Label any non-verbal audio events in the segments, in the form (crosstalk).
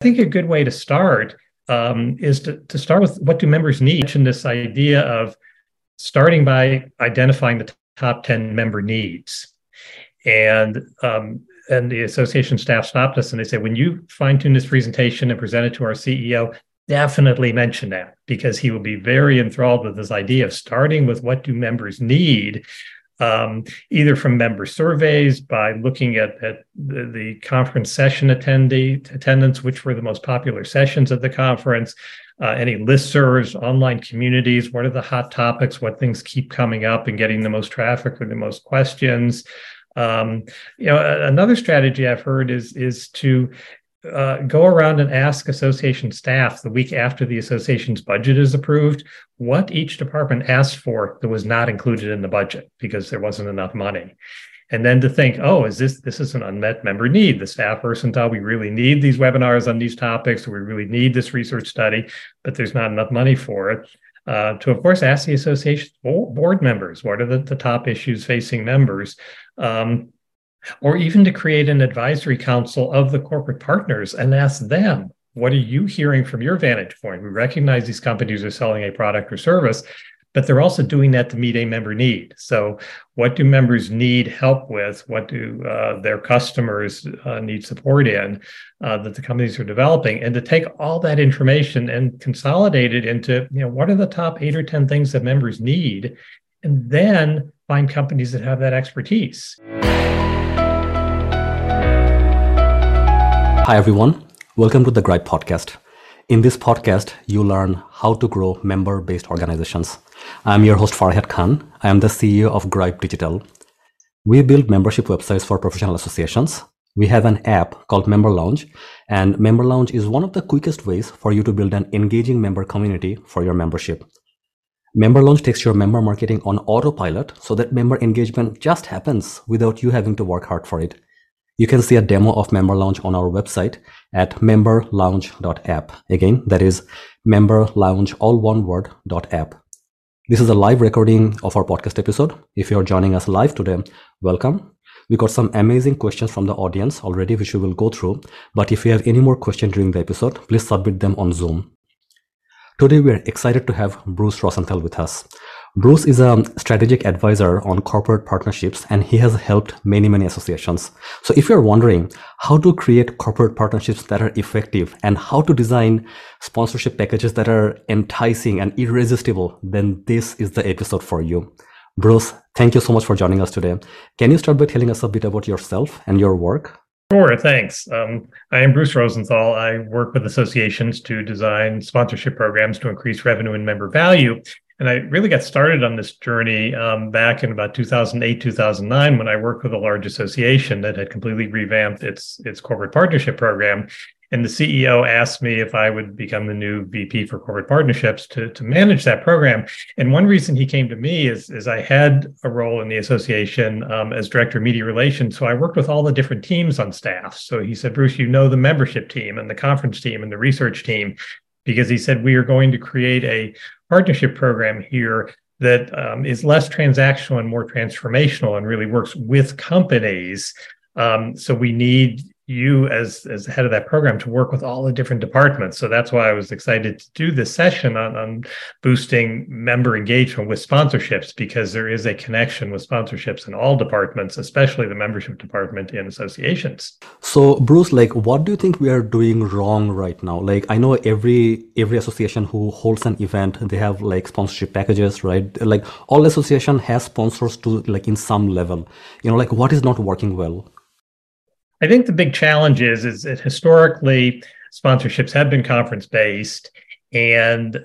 think a good way to start um, is to, to start with what do members need and this idea of starting by identifying the top 10 member needs. And um, and the association staff stopped us and they said, when you fine tune this presentation and present it to our CEO, definitely mention that because he will be very enthralled with this idea of starting with what do members need um, either from member surveys by looking at, at the, the, conference session attendee attendance, which were the most popular sessions at the conference, uh, any listservs, online communities, what are the hot topics, what things keep coming up and getting the most traffic or the most questions. Um, you know, another strategy I've heard is is to uh, go around and ask association staff the week after the association's budget is approved what each department asked for that was not included in the budget because there wasn't enough money. And then to think oh is this this is an unmet member need. The staff person thought we really need these webinars on these topics. We really need this research study but there's not enough money for it. Uh, to of course ask the association board members what are the, the top issues facing members? Um, or even to create an advisory council of the corporate partners and ask them, what are you hearing from your vantage point? We recognize these companies are selling a product or service, but they're also doing that to meet a member need. So, what do members need help with? What do uh, their customers uh, need support in uh, that the companies are developing? And to take all that information and consolidate it into, you know, what are the top eight or 10 things that members need? And then find companies that have that expertise. Hi, everyone. Welcome to the Gripe Podcast. In this podcast, you learn how to grow member based organizations. I'm your host, Farhad Khan. I am the CEO of Gripe Digital. We build membership websites for professional associations. We have an app called Member Lounge, and Member Lounge is one of the quickest ways for you to build an engaging member community for your membership. Member Lounge takes your member marketing on autopilot so that member engagement just happens without you having to work hard for it. You can see a demo of Member Lounge on our website at memberlounge.app. Again, that is member lounge, all one word, app. This is a live recording of our podcast episode. If you're joining us live today, welcome. We got some amazing questions from the audience already, which we will go through. But if you have any more questions during the episode, please submit them on Zoom. Today, we are excited to have Bruce Rosenthal with us. Bruce is a strategic advisor on corporate partnerships and he has helped many, many associations. So if you're wondering how to create corporate partnerships that are effective and how to design sponsorship packages that are enticing and irresistible, then this is the episode for you. Bruce, thank you so much for joining us today. Can you start by telling us a bit about yourself and your work? Sure, thanks. Um, I am Bruce Rosenthal. I work with associations to design sponsorship programs to increase revenue and member value. And I really got started on this journey um, back in about 2008, 2009, when I worked with a large association that had completely revamped its its corporate partnership program. And the CEO asked me if I would become the new VP for corporate partnerships to, to manage that program. And one reason he came to me is, is I had a role in the association um, as director of media relations. So I worked with all the different teams on staff. So he said, Bruce, you know the membership team and the conference team and the research team because he said we are going to create a partnership program here that um, is less transactional and more transformational and really works with companies. Um, so we need you as as head of that program to work with all the different departments. So that's why I was excited to do this session on, on boosting member engagement with sponsorships because there is a connection with sponsorships in all departments, especially the membership department in associations. So Bruce, like what do you think we are doing wrong right now? Like I know every every association who holds an event, they have like sponsorship packages, right? Like all association has sponsors to like in some level. You know, like what is not working well? I think the big challenge is is that historically sponsorships have been conference based and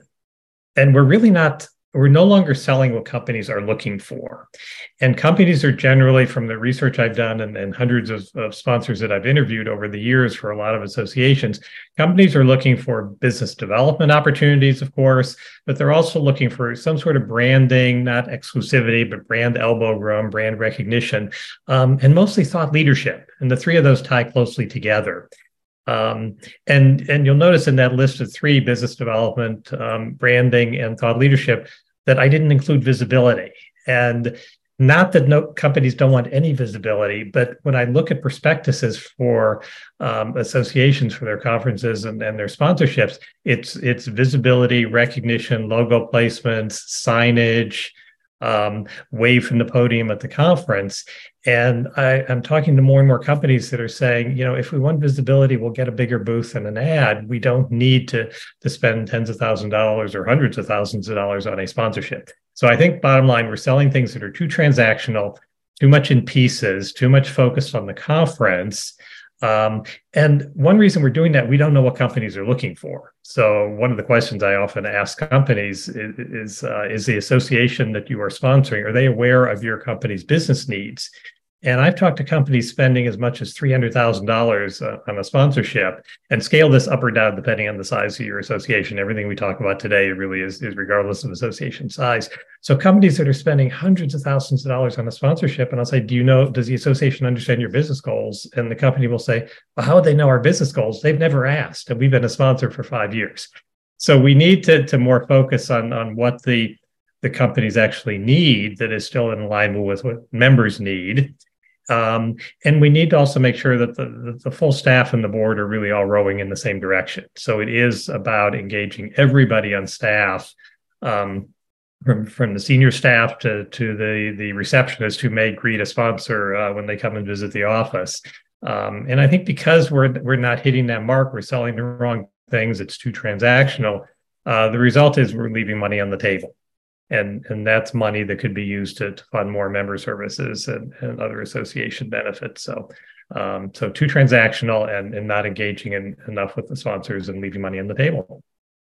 and we're really not we're no longer selling what companies are looking for. And companies are generally, from the research I've done and, and hundreds of, of, sponsors that I've interviewed over the years for a lot of associations, companies are looking for business development opportunities, of course, but they're also looking for some sort of branding, not exclusivity, but brand elbow room, brand recognition, um, and mostly thought leadership. And the three of those tie closely together. Um, and and you'll notice in that list of three business development, um, branding, and thought leadership, that I didn't include visibility. And not that no companies don't want any visibility, but when I look at prospectuses for um, associations for their conferences and, and their sponsorships, it's it's visibility, recognition, logo placements, signage, um, wave from the podium at the conference. And I, am talking to more and more companies that are saying, you know, if we want visibility, we'll get a bigger booth and an ad. We don't need to to spend tens of thousands of dollars or hundreds of thousands of dollars on a sponsorship. So I think bottom line, we're selling things that are too transactional, too much in pieces, too much focused on the conference. Um, and one reason we're doing that, we don't know what companies are looking for. So one of the questions I often ask companies is, is, uh, is the association that you are sponsoring, are they aware of your company's business needs? And I've talked to companies spending as much as $300,000 uh, on a sponsorship and scale this up or down depending on the size of your association. Everything we talk about today really is, is regardless of association size. So companies that are spending hundreds of thousands of dollars on a sponsorship, and I'll say, do you know, does the association understand your business goals? And the company will say, well, how would they know our business goals? They've never asked. And we've been a sponsor for five years. So we need to, to more focus on, on what the the companies actually need that is still in alignment with what members need um, and we need to also make sure that the, the, full staff and the board are really all rowing in the same direction. So it is about engaging everybody on staff, um, from from the senior staff to to the the receptionist who may greet a sponsor uh, when they come and visit the office. Um, and I think because we're we're not hitting that mark, we're selling the wrong things. It's too transactional. Uh, the result is we're leaving money on the table and and that's money that could be used to, to fund more member services and, and other association benefits. So um, so too transactional and, and not engaging in, enough with the sponsors and leaving money on the table.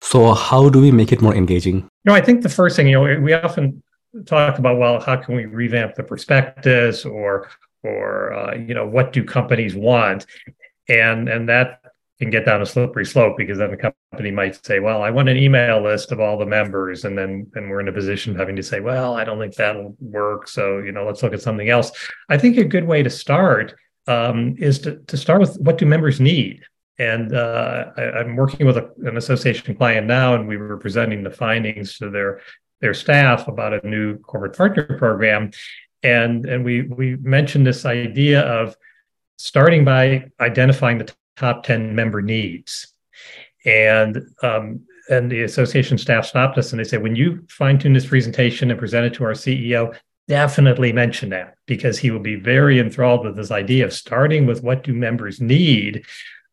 So how do we make it more engaging? You know i think the first thing you know we often talk about well how can we revamp the prospectus or or uh, you know what do companies want? And and that can get down a slippery slope because then the company might say, "Well, I want an email list of all the members," and then then we're in a position of having to say, "Well, I don't think that'll work." So you know, let's look at something else. I think a good way to start um, is to to start with what do members need. And uh, I, am working with a, an association client now, and we were presenting the findings to their their staff about a new corporate partner program, and and we we mentioned this idea of starting by identifying the top 10 member needs. And um, and the association staff stopped us and they said, when you fine tune this presentation and present it to our CEO, definitely mention that because he will be very enthralled with this idea of starting with what do members need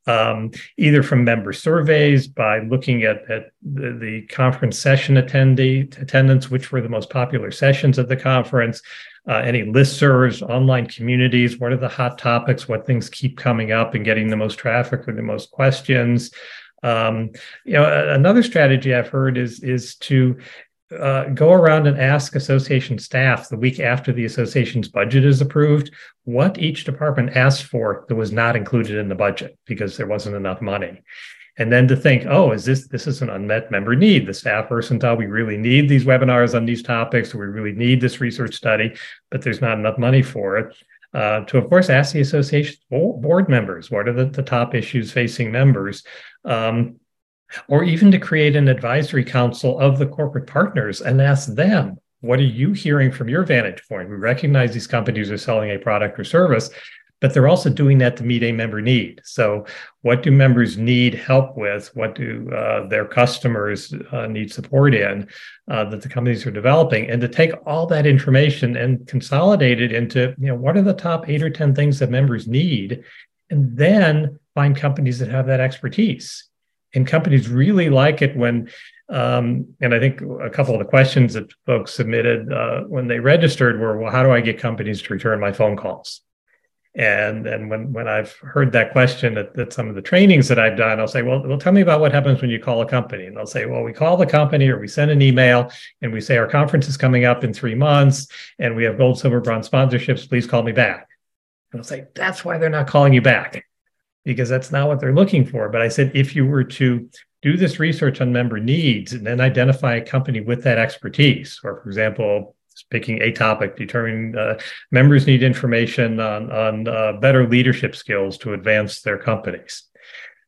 um, either from member surveys by looking at, at the, the, conference session attendee attendance, which were the most popular sessions at the conference, uh, any listservs, online communities, what are the hot topics, what things keep coming up and getting the most traffic or the most questions. Um, you know, another strategy I've heard is is to uh, go around and ask association staff the week after the association's budget is approved what each department asked for that was not included in the budget because there wasn't enough money and then to think oh is this this is an unmet member need. The staff person thought we really need these webinars on these topics. We really need this research study but there's not enough money for it. Uh, to of course ask the association board members what are the, the top issues facing members? Um, or even to create an advisory council of the corporate partners and ask them, what are you hearing from your vantage point? We recognize these companies are selling a product or service, but they're also doing that to meet a member need. So, what do members need help with? What do uh, their customers uh, need support in uh, that the companies are developing? And to take all that information and consolidate it into, you know, what are the top eight or 10 things that members need? And then find companies that have that expertise and companies really like it when um, and I think a couple of the questions that folks submitted uh, when they registered were, well, how do I get companies to return my phone calls? And and when when I've heard that question at, at some of the trainings that I've done, I'll say, well, well, tell me about what happens when you call a company. And they'll say, well, we call the company or we send an email and we say our conference is coming up in three months and we have gold, silver, bronze sponsorships. Please call me back. And I'll say, that's why they're not calling you back because that's not what they're looking for. But I said, if you were to do this research on member needs and then identify a company with that expertise, or for example, picking a topic, determining uh, members need information on, on uh, better leadership skills to advance their companies.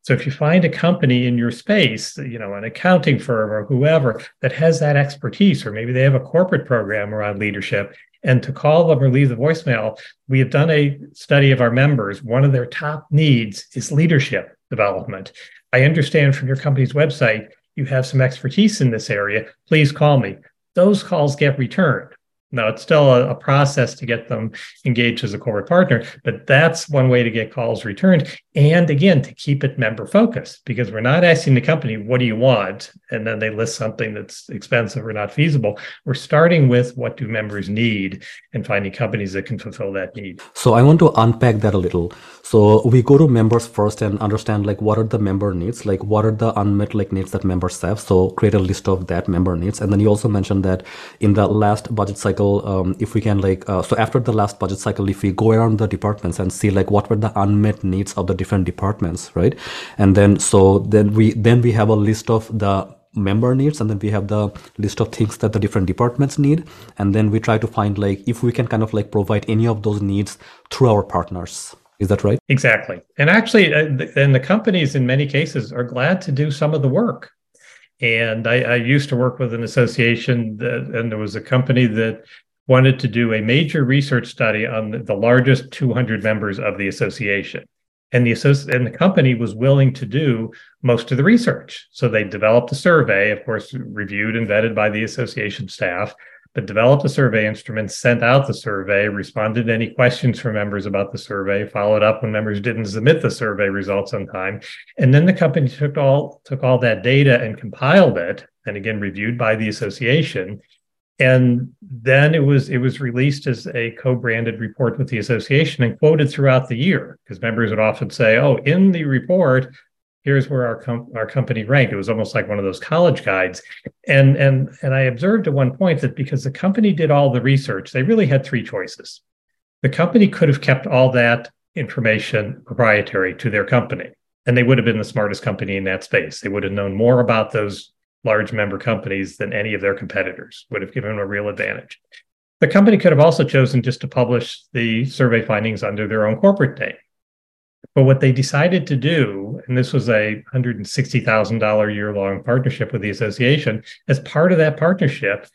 So if you find a company in your space, you know, an accounting firm or whoever that has that expertise, or maybe they have a corporate program around leadership, and to call them or leave the voicemail. We have done a study of our members. One of their top needs is leadership development. I understand from your company's website you have some expertise in this area. Please call me. Those calls get returned. Now, it's still a, a, process to get them engaged as a corporate partner, but that's one way to get calls returned. And again, to keep it member focused, because we're not asking the company, what do you want? And then they list something that's expensive or not feasible. We're starting with what do members need and finding companies that can fulfill that need. So I want to unpack that a little. So we go to members first and understand like what are the member needs, like what are the unmet like needs that members have. So create a list of that member needs. And then you also mentioned that in the last budget cycle, um, if we can like uh, so after the last budget cycle if we go around the departments and see like what were the unmet needs of the different departments right? And then so then we then we have a list of the member needs and then we have the list of things that the different departments need. And then we try to find like if we can kind of like provide any of those needs through our partners. Is that right? Exactly. And actually uh, and the companies in many cases are glad to do some of the work. And I, I used to work with an association, that, and there was a company that wanted to do a major research study on the, the largest 200 members of the association. And the, and the company was willing to do most of the research. So they developed a survey, of course, reviewed and vetted by the association staff but developed a survey instrument, sent out the survey, responded to any questions from members about the survey, followed up when members didn't submit the survey results on time. And then the company took all took all that data and compiled it, and again reviewed by the association. And then it was it was released as a co-branded report with the association and quoted throughout the year because members would often say, "Oh, in the report, here's where our com- our company ranked. It was almost like one of those college guides. And and and I observed at one point that because the company did all the research, they really had three choices. The company could have kept all that information proprietary to their company, and they would have been the smartest company in that space. They would have known more about those large member companies than any of their competitors. Would have given them a real advantage. The company could have also chosen just to publish the survey findings under their own corporate name but what they decided to do, and this was a $160,000 year long partnership with the association, as part of that partnership,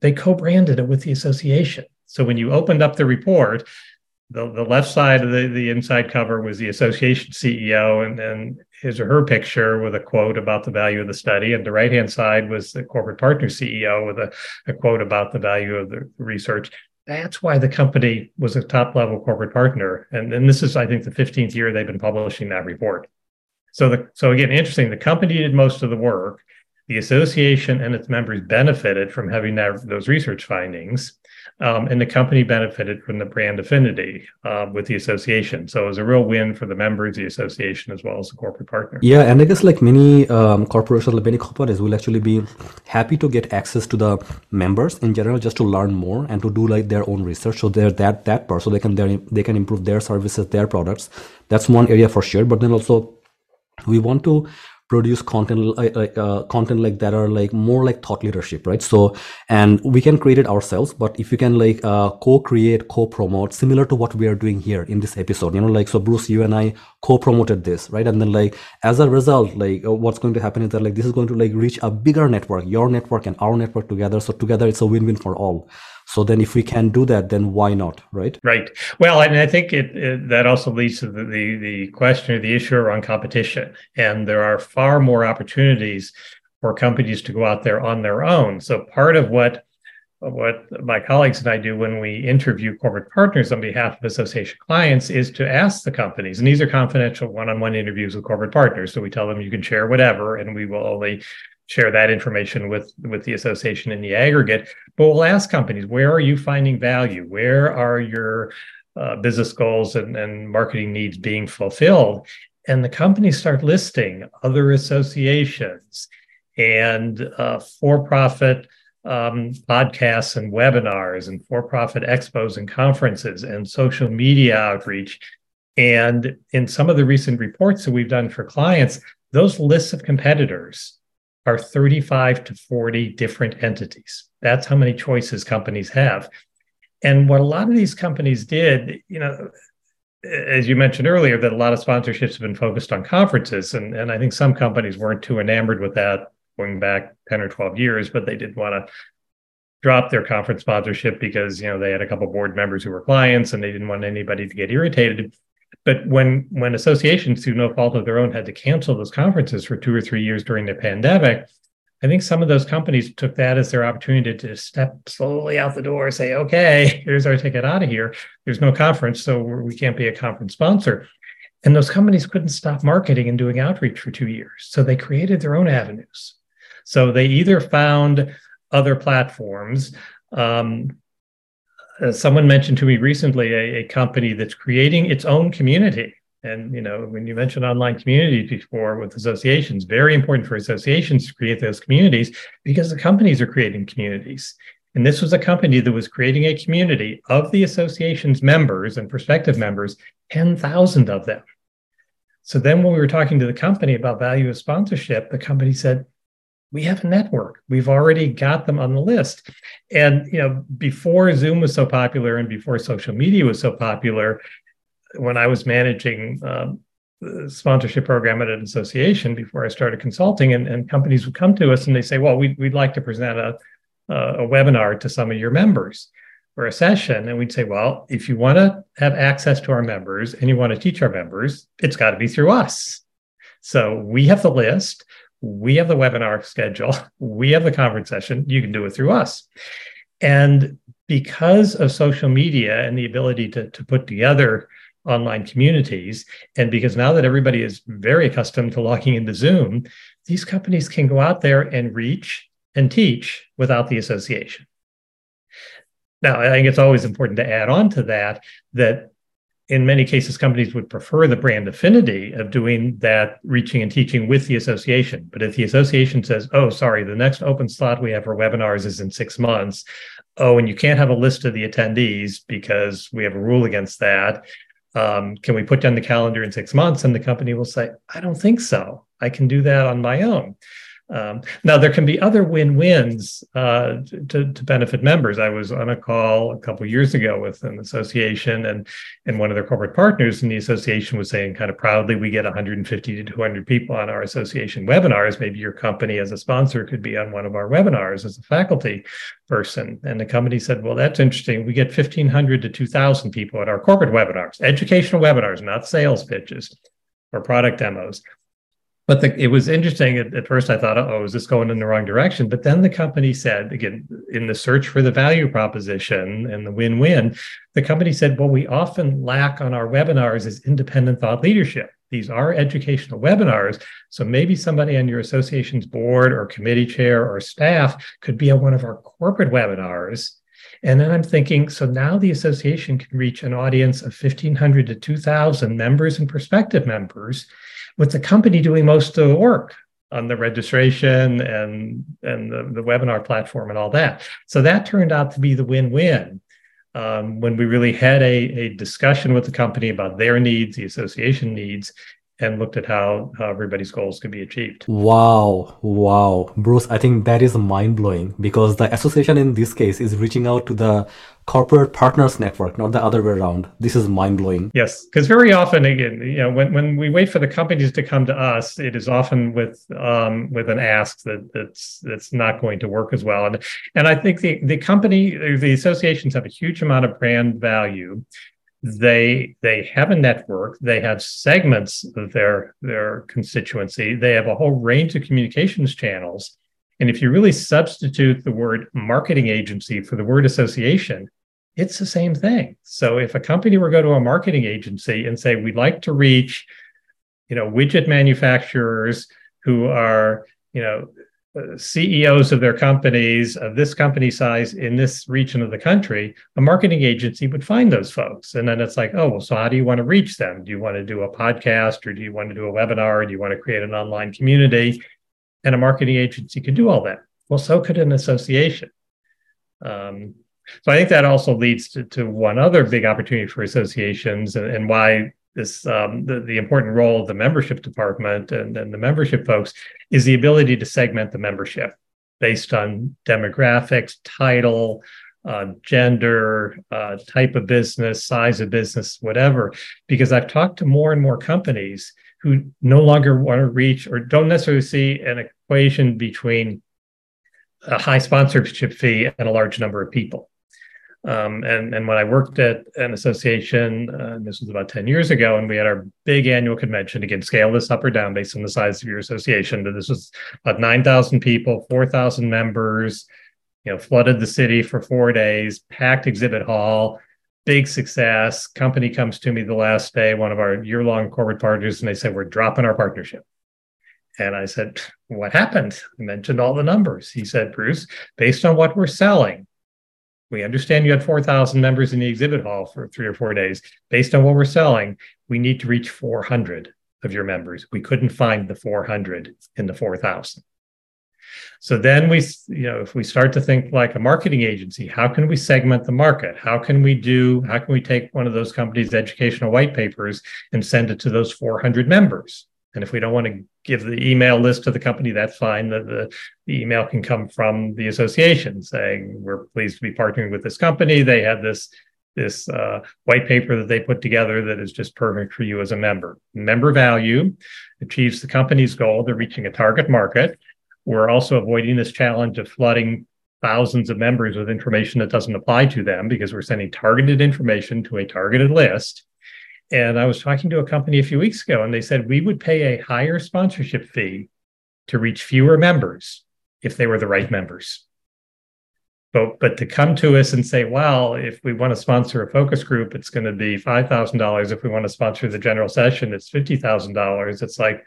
they co branded it with the association. So when you opened up the report, the, the left side of the, the inside cover was the association CEO and, and his or her picture with a quote about the value of the study. And the right hand side was the corporate partner CEO with a, a quote about the value of the research that's why the company was a top level corporate partner. And, this is, I think, the 15th year they've been publishing that report. So the so again, interesting. The company did most of the work. The association and its members benefited from having that, those research findings. Um, and the company benefited from the brand affinity uh, with the association. So it was a real win for the members, the association, as well as the corporate partner. Yeah, and I guess like many um, corporations, like many companies will actually be happy to get access to the members in general, just to learn more and to do like their own research. So they're that that part, so they can they can improve their services, their products. That's one area for sure. But then also we want to produce content like uh, content like that are like more like thought leadership right? So and we can create it ourselves but if you can like uh, co-create co-promote similar to what we are doing here in this episode you know like so bruce you and i co-promoted this right? And then like as a result like uh, what's going to happen is that like this is going to like reach a bigger network your network and our network together. So together it's a win-win for all so then, if we can do that, then why not, right? Right. Well, and I think it, it that also leads to the, the, the question or the issue around competition, and there are far more opportunities for companies to go out there on their own. So part of what what my colleagues and I do when we interview corporate partners on behalf of association clients is to ask the companies, and these are confidential one-on-one interviews with corporate partners. So we tell them you can share whatever, and we will only share that information with with the association in the aggregate but we'll ask companies where are you finding value? Where are your uh, business goals and, and marketing needs being fulfilled? And the companies start listing other associations and uh, for-profit um, podcasts and webinars and for-profit expos and conferences and social media outreach. And in some of the recent reports that we've done for clients those lists of competitors are 35 to 40 different entities. That's how many choices companies have. And what a lot of these companies did, you know, as you mentioned earlier, that a lot of sponsorships have been focused on conferences. And, and I think some companies weren't too enamored with that going back 10 or 12 years, but they didn't want to drop their conference sponsorship because you know they had a couple board members who were clients and they didn't want anybody to get irritated but when when associations through no fault of their own had to cancel those conferences for two or three years during the pandemic i think some of those companies took that as their opportunity to step slowly out the door say okay here's our ticket out of here. There's no conference so we can't be a conference sponsor. And those companies couldn't stop marketing and doing outreach for two years. So they created their own avenues. So they either found other platforms. Um, uh, someone mentioned to me recently a, a, company that's creating its own community. And you know, when you mentioned online communities before with associations, very important for associations to create those communities because the companies are creating communities. And this was a company that was creating a community of the association's members and prospective members, 10,000 of them. So then when we were talking to the company about value of sponsorship, the company said, we have a network. We've already got them on the list. And you know, before Zoom was so popular and before social media was so popular, when I was managing um, the sponsorship program at an association before I started consulting, and, and companies would come to us and they say, "Well, we'd, we'd like to present a, a webinar to some of your members." or a session and we'd say well if you want to have access to our members and you want to teach our members it's got to be through us so we have the list we have the webinar schedule, (laughs) we have the conference session, you can do it through us. And because of social media and the ability to, to put together online communities, and because now that everybody is very accustomed to logging into Zoom, these companies can go out there and reach and teach without the association. Now, I think it's always important to add on to that that in many cases, companies would prefer the brand affinity of doing that reaching and teaching with the association. But if the association says, oh, sorry, the next open slot we have for webinars is in six months, oh, and you can't have a list of the attendees because we have a rule against that. Um, can we put down the calendar in six months? And the company will say, I don't think so. I can do that on my own. Um, now, there can be other win-wins uh, to, to, benefit members. I was on a call a couple years ago with an association, and and one of their corporate partners in the association was saying, kind of proudly, we get 150 to 200 people on our association webinars. Maybe your company, as a sponsor, could be on one of our webinars as a faculty person. And the company said, well, that's interesting. We get 1,500 to 2,000 people at our corporate webinars, educational webinars, not sales pitches or product demos but the, it was interesting at, at, first i thought oh is this going in the wrong direction? But then the company said again in the search for the value proposition and the win-win the company said what we often lack on our webinars is independent thought leadership. These are educational webinars so maybe somebody on your association's board or committee chair or staff could be on one of our corporate webinars. And then I'm thinking, so now the association can reach an audience of 1,500 to 2,000 members and prospective members with the company doing most of the work on the registration and and the, the webinar platform and all that. So that turned out to be the win-win. Um, when we really had a, a discussion with the company about their needs, the association needs, and looked at how, how everybody's goals could be achieved. Wow, wow. Bruce, I think that is mind blowing because the association in this case is reaching out to the corporate partners network, not the other way around. This is mind blowing. Yes, because very often, again, you know, when, when we wait for the companies to come to us, it is often with um, with an ask that that's that's not going to work as well. And and I think the the company, the associations have a huge amount of brand value. They they have a network. They have segments of their their constituency. They have a whole range of communications channels. And if you really substitute the word marketing agency for the word association, it's the same thing. So if a company were to go to a marketing agency and say, we'd like to reach, you know, widget manufacturers who are, you know, CEOs of their companies of this company size in this region of the country, a marketing agency would find those folks. And then it's like, oh, well, so how do you want to reach them? Do you want to do a podcast or do you want to do a webinar? Do you want to create an online community? And a marketing agency could do all that. Well, so could an association. Um, so I think that also leads to, to one other big opportunity for associations and, and why this um, the, the important role of the membership department and, and the membership folks is the ability to segment the membership based on demographics, title, uh, gender, uh, type of business, size of business, whatever. Because I've talked to more and more companies who no longer want to reach or don't necessarily see an equation between a high sponsorship fee and a large number of people. Um, and, and when I worked at an association, uh, this was about 10 years ago, and we had our big annual convention. Again, scale this up or down based on the size of your association. But this was about 9,000 people, 4,000 members, you know, flooded the city for four days, packed exhibit hall, big success. Company comes to me the last day, one of our year long corporate partners, and they said, We're dropping our partnership. And I said, What happened? I mentioned all the numbers. He said, Bruce, based on what we're selling, we understand you had 4,000 members in the exhibit hall for three or four days. Based on what we're selling, we need to reach 400 of your members. We couldn't find the 400 in the 4,000. So then we, you know, if we start to think like a marketing agency, how can we segment the market? How can we do, how can we take one of those companies' educational white papers and send it to those 400 members? And if we don't want to give the email list to the company, that's fine. The, the, the, email can come from the association saying, we're pleased to be partnering with this company. They have this, this uh, white paper that they put together that is just perfect for you as a member. Member value achieves the company's goal. They're reaching a target market. We're also avoiding this challenge of flooding thousands of members with information that doesn't apply to them because we're sending targeted information to a targeted list and I was talking to a company a few weeks ago, and they said we would pay a higher sponsorship fee to reach fewer members if they were the right members. But, but to come to us and say, well, if we want to sponsor a focus group, it's going to be $5,000. If we want to sponsor the general session, it's $50,000. It's like,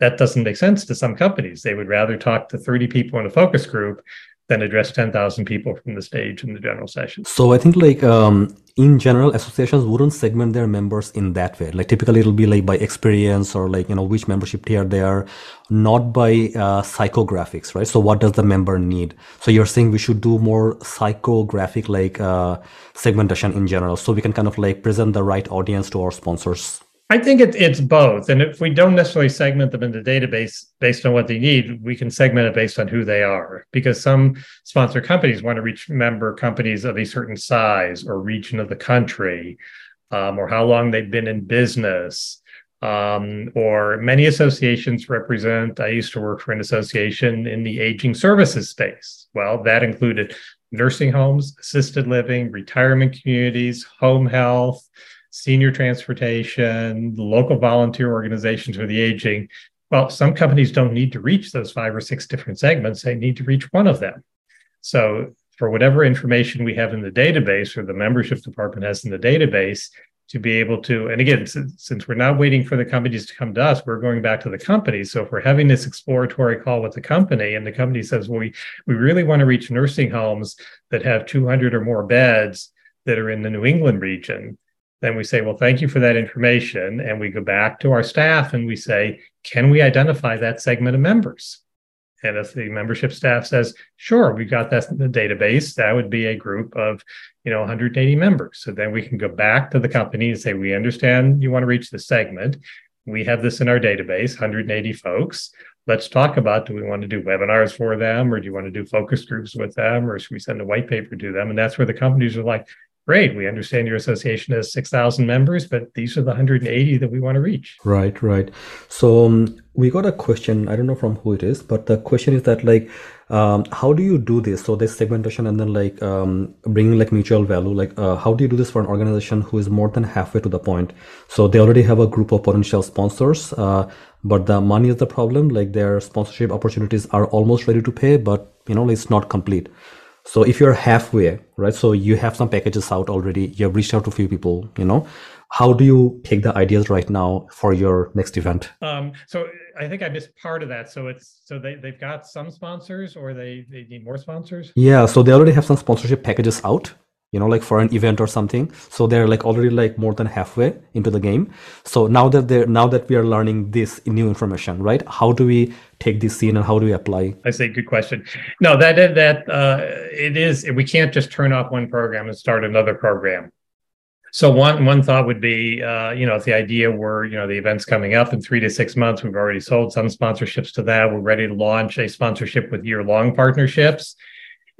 that doesn't make sense to some companies. They would rather talk to 30 people in a focus group than address 10,000 people from the stage in the general session. So I think like um, in general, associations wouldn't segment their members in that way. Like typically it'll be like by experience or like, you know, which membership tier they are, not by uh, psychographics, right? So what does the member need? So you're saying we should do more psychographic like uh, segmentation in general. So we can kind of like present the right audience to our sponsors. I think it, it's both. And if we don't necessarily segment them in the database based on what they need, we can segment it based on who they are. Because some sponsor companies want to reach member companies of a certain size or region of the country, um, or how long they've been in business. Um, or many associations represent, I used to work for an association in the aging services space. Well, that included nursing homes, assisted living, retirement communities, home health senior transportation, local volunteer organizations for the aging. Well, some companies don't need to reach those five or six different segments, they need to reach one of them. So, for whatever information we have in the database or the membership department has in the database, to be able to, and again, since, since we're not waiting for the companies to come to us, we're going back to the companies. So if we're having this exploratory call with the company and the company says, well, we, we really want to reach nursing homes that have 200 or more beds that are in the New England region, then we say, well, thank you for that information. And we go back to our staff and we say, can we identify that segment of members? And if the membership staff says, sure, we've got that in the database, that would be a group of, you know, 180 members. So then we can go back to the company and say, we understand you want to reach this segment. We have this in our database, 180 folks. Let's talk about do we want to do webinars for them or do you want to do focus groups with them or should we send a white paper to them? And that's where the companies are like, great, we understand your association has 6,000 members, but these are the 180 that we want to reach. Right, right. So um, we got a question, I don't know from who it is, but the question is that like, um, how do you do this? So this segmentation and then like um, bringing like mutual value, like uh, how do you do this for an organization who is more than halfway to the point? So they already have a group of potential sponsors, uh, but the money is the problem. Like their sponsorship opportunities are almost ready to pay, but you know, it's not complete. So if you're halfway, right? So you have some packages out already. You have reached out to a few people, you know. How do you take the ideas right now for your next event? Um, so I think I missed part of that. So it's so they, they've got some sponsors or they, they need more sponsors? Yeah. So they already have some sponsorship packages out you know like for an event or something. So they're like already like more than halfway into the game. So now that they're now that we are learning this new information right? How do we take this scene and how do we apply? I say good question. No that that uh, it is we can't just turn off one program and start another program. So one one thought would be, uh, you know, if the idea were, you know, the event's coming up in three to six months, we've already sold some sponsorships to that. We're ready to launch a sponsorship with year long partnerships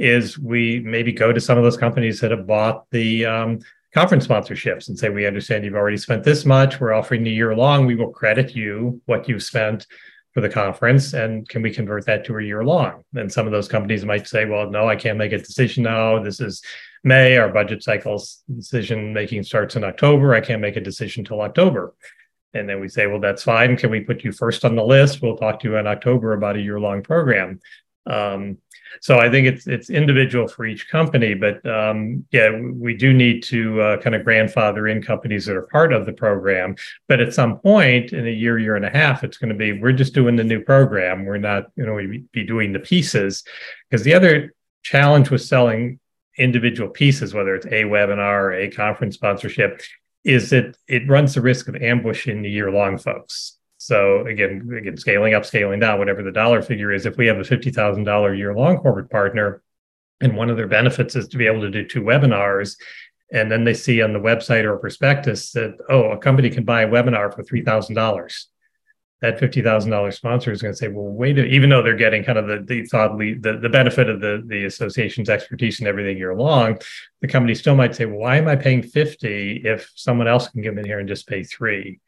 is we maybe go to some of those companies that have bought the um, conference sponsorships and say, we understand you've already spent this much. We're offering a year long. We will credit you what you've spent for the conference and can we convert that to a year long? And some of those companies might say well no i can't make a decision now. This is may. Our budget cycles decision making starts in october. I can't make a decision till october. And then we say well that's fine. Can we put you first on the list? We'll talk to you in october about a year long program. Um, so I think it's it's individual for each company, but um, yeah, we do need to uh, kind of grandfather in companies that are part of the program. But at some point in a year, year and a half, it's going to be we're just doing the new program. We're not you know we be doing the pieces because the other challenge with selling individual pieces, whether it's a webinar or a conference sponsorship, is that it runs the risk of ambushing the year long folks. So again, again, scaling up, scaling down, whatever the dollar figure is. If we have a fifty thousand dollar year long corporate partner, and one of their benefits is to be able to do two webinars, and then they see on the website or prospectus that oh, a company can buy a webinar for three thousand dollars. That fifty thousand dollars sponsor is going to say, well, wait, a, even though they're getting kind of the the thought the, the benefit of the the association's expertise and everything year long, the company still might say, well, why am I paying fifty if someone else can come in here and just pay three?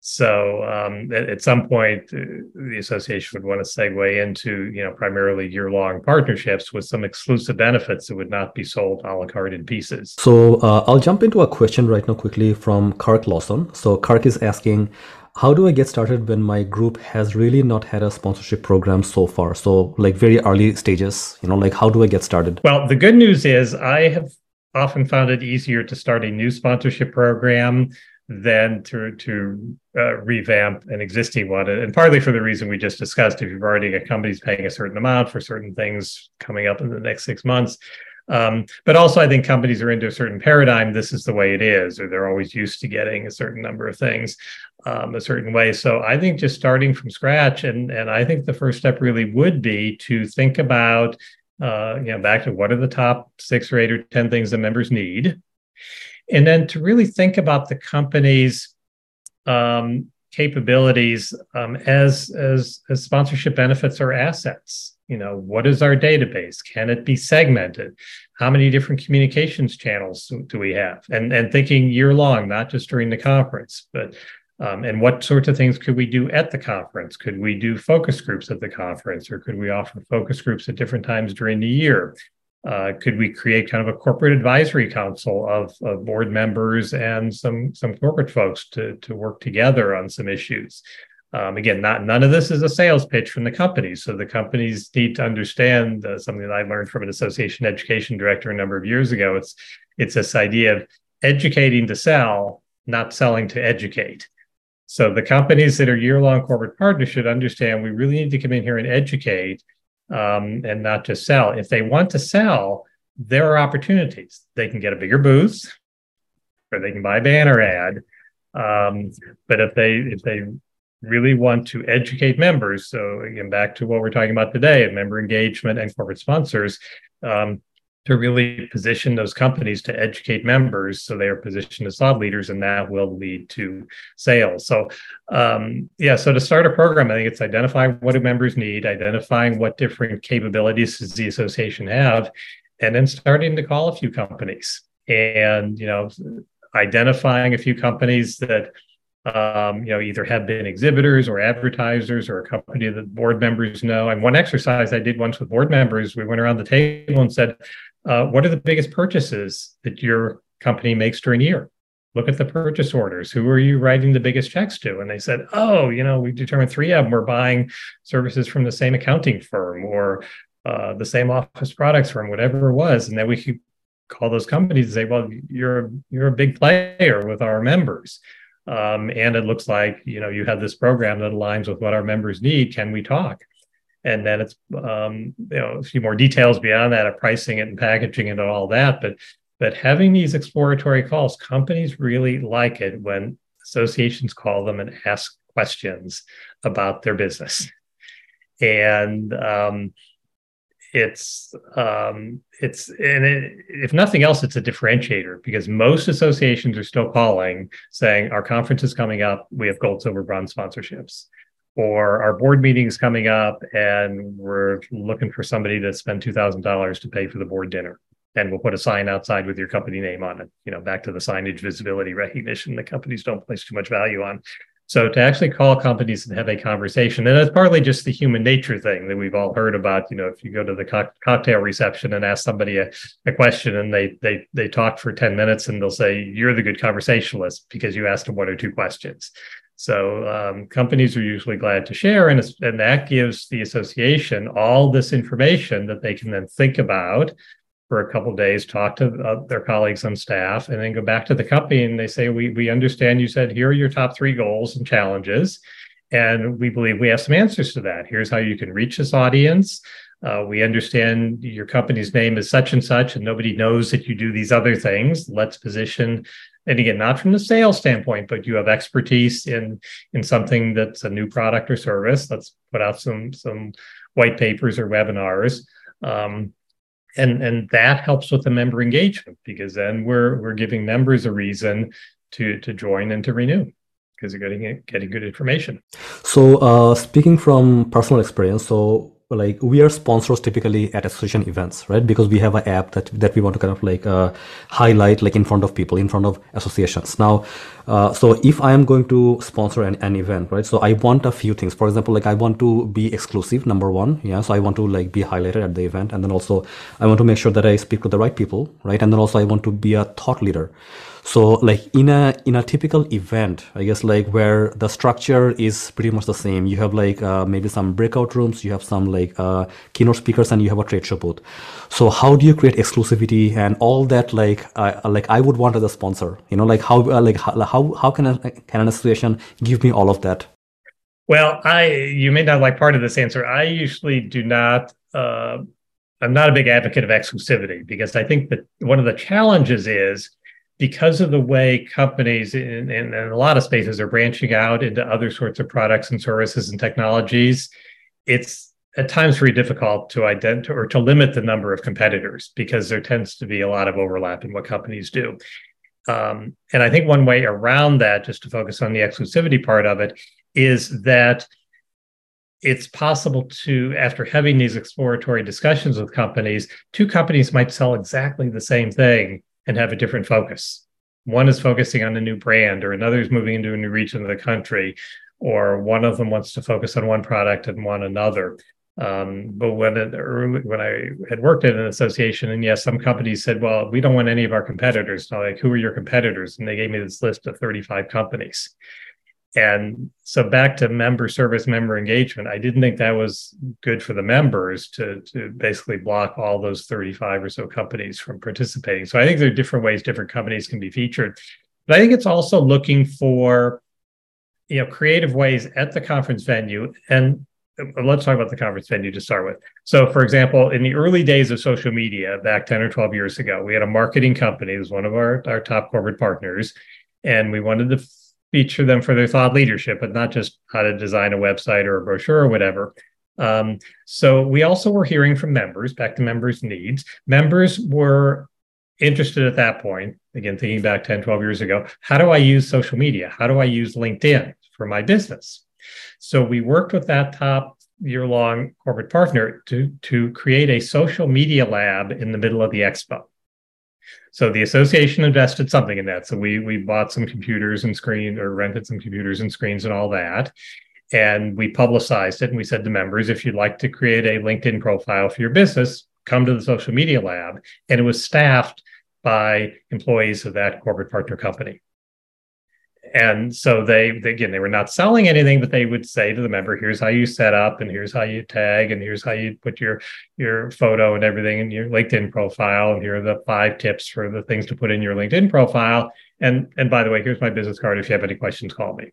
So um, at, at, some point, uh, the association would want to segue into, you know, primarily year-long partnerships with some exclusive benefits that would not be sold a la carte in pieces. So uh, I'll jump into a question right now quickly from Kirk Lawson. So Kirk is asking, how do I get started when my group has really not had a sponsorship program so far? So like very early stages, you know, like how do I get started? Well, the good news is I have often found it easier to start a new sponsorship program than to to uh, revamp an existing one, and partly for the reason we just discussed. If you've already a company's paying a certain amount for certain things coming up in the next six months, um, but also I think companies are into a certain paradigm. This is the way it is, or they're always used to getting a certain number of things um, a certain way. So I think just starting from scratch, and and I think the first step really would be to think about. Uh, you know, back to what are the top six or eight or ten things that members need, and then to really think about the company's um, capabilities um, as, as as sponsorship benefits or assets. You know, what is our database? Can it be segmented? How many different communications channels do we have? And and thinking year long, not just during the conference, but um, and what sorts of things could we do at the conference? Could we do focus groups at the conference, or could we offer focus groups at different times during the year? Uh, could we create kind of a corporate advisory council of, of, board members and some some corporate folks to to work together on some issues? Um, again, not none of this is a sales pitch from the companies. So the companies need to understand uh, something that I learned from an association education director a number of years ago. It's it's this idea of educating to sell, not selling to educate. So the companies that are year long corporate partners should understand we really need to come in here and educate um, and not just sell. If they want to sell, there are opportunities. They can get a bigger booth, or they can buy a banner ad. Um, but if they if they really want to educate members, so again back to what we're talking about today, member engagement and corporate sponsors, um, to really position those companies to educate members so they are positioned as thought leaders and that will lead to sales so um, yeah so to start a program i think it's identifying what do members need identifying what different capabilities does the association have and then starting to call a few companies and you know identifying a few companies that um, you know, either have been exhibitors or advertisers or a company that board members know. And one exercise I did once with board members, we went around the table and said, uh, what are the biggest purchases that your company makes during a year? Look at the purchase orders. Who are you writing the biggest checks to? And they said, oh, you know, we determined three of them were buying services from the same accounting firm or uh, the same office products firm, whatever it was. And then we could call those companies and say, well, you're you're a big player with our members. Um, and it looks like you know you have this program that aligns with what our members need. Can we talk? And then it's um, you know a few more details beyond that of pricing it and packaging it and all that. But but having these exploratory calls companies really like it when associations call them and ask questions about their business. And um, it's um, it's and it, if nothing else it's a differentiator because most associations are still calling saying our conference is coming up. We have gold silver bronze sponsorships or our board meetings coming up and we're looking for somebody to spend $2000 to pay for the board dinner and we'll put a sign outside with your company name on it you know back to the signage visibility (laughs) recognition that companies don't place too much value on So to actually call companies and have a conversation, and it's partly just the human nature thing that we've all heard about. You know, if you go to the co- cocktail reception and ask somebody a, a, question, and they they they talk for ten minutes, and they'll say you're the good conversationalist because you asked them one or two questions. So um, companies are usually glad to share, and and that gives the association all this information that they can then think about for a couple days, talk to uh, their colleagues on staff, and then go back to the company and they say, "We we understand you said here are your top three goals and challenges, and we believe we have some answers to that. Here's how you can reach this audience. Uh, we understand your company's name is such and such, and nobody knows that you do these other things. Let's position." And again, not from the sales standpoint, but you have expertise in in something that's a new product or service. Let's put out some some white papers or webinars. Um, and and that helps with the member engagement because then we're we're giving members a reason to to join and to renew because they're getting getting good information. So uh, speaking from personal experience, so like we are sponsors typically at association events right? Because we have an app that that we want to kind of like uh, highlight like in front of people in front of associations. Now uh, so if i am going to sponsor an, an event right? So i want a few things. For example like i want to be exclusive number one yeah? So i want to like be highlighted at the event. And then also i want to make sure that i speak to the right people right? And then also i want to be a thought leader so like in a in a typical event i guess like where the structure is pretty much the same you have like uh, maybe some breakout rooms you have some like uh, keynote speakers and you have a trade show booth. So how do you create exclusivity and all that like uh, like i would want as a sponsor? You know like how uh, like how how can, a, can an association give me all of that? Well i you may not like part of this answer. I usually do not uh, i'm not a big advocate of exclusivity because i think that one of the challenges is because of the way companies in, in, in, a lot of spaces are branching out into other sorts of products and services and technologies, it's at times very difficult to identify or to limit the number of competitors because there tends to be a lot of overlap in what companies do. Um, and I think one way around that, just to focus on the exclusivity part of it, is that it's possible to, after having these exploratory discussions with companies, two companies might sell exactly the same thing and have a different focus. One is focusing on a new brand, or another is moving into a new region of the country, or one of them wants to focus on one product and one another. Um, but when it, when I had worked at an association, and yes, some companies said, "Well, we don't want any of our competitors." So, like, who are your competitors? And they gave me this list of 35 companies. And so back to member service, member engagement, I didn't think that was good for the members to, to basically block all those 35 or so companies from participating. So I think there are different ways different companies can be featured. But I think it's also looking for you know creative ways at the conference venue and let's talk about the conference venue to start with. So, for example, in the early days of social media, back 10 or 12 years ago, we had a marketing company, it was one of our, our top corporate partners, and we wanted to feature them for their thought leadership, but not just how to design a website or a brochure or whatever. Um, so we also were hearing from members, back to members' needs. Members were interested at that point, again, thinking back 10, 12 years ago, how do I use social media? How do I use LinkedIn for my business? So we worked with that top year long corporate partner to, to create a social media lab in the middle of the expo. So the association invested something in that. So we we bought some computers and screen or rented some computers and screens and all that. And we publicized it and we said to members, if you'd like to create a LinkedIn profile for your business, come to the social media lab. And it was staffed by employees of that corporate partner company and so they, they, again they were not selling anything but they would say to the member here's how you set up and here's how you tag and here's how you put your your photo and everything in your linkedin profile and here are the five tips for the things to put in your linkedin profile and and by the way here's my business card if you have any questions call me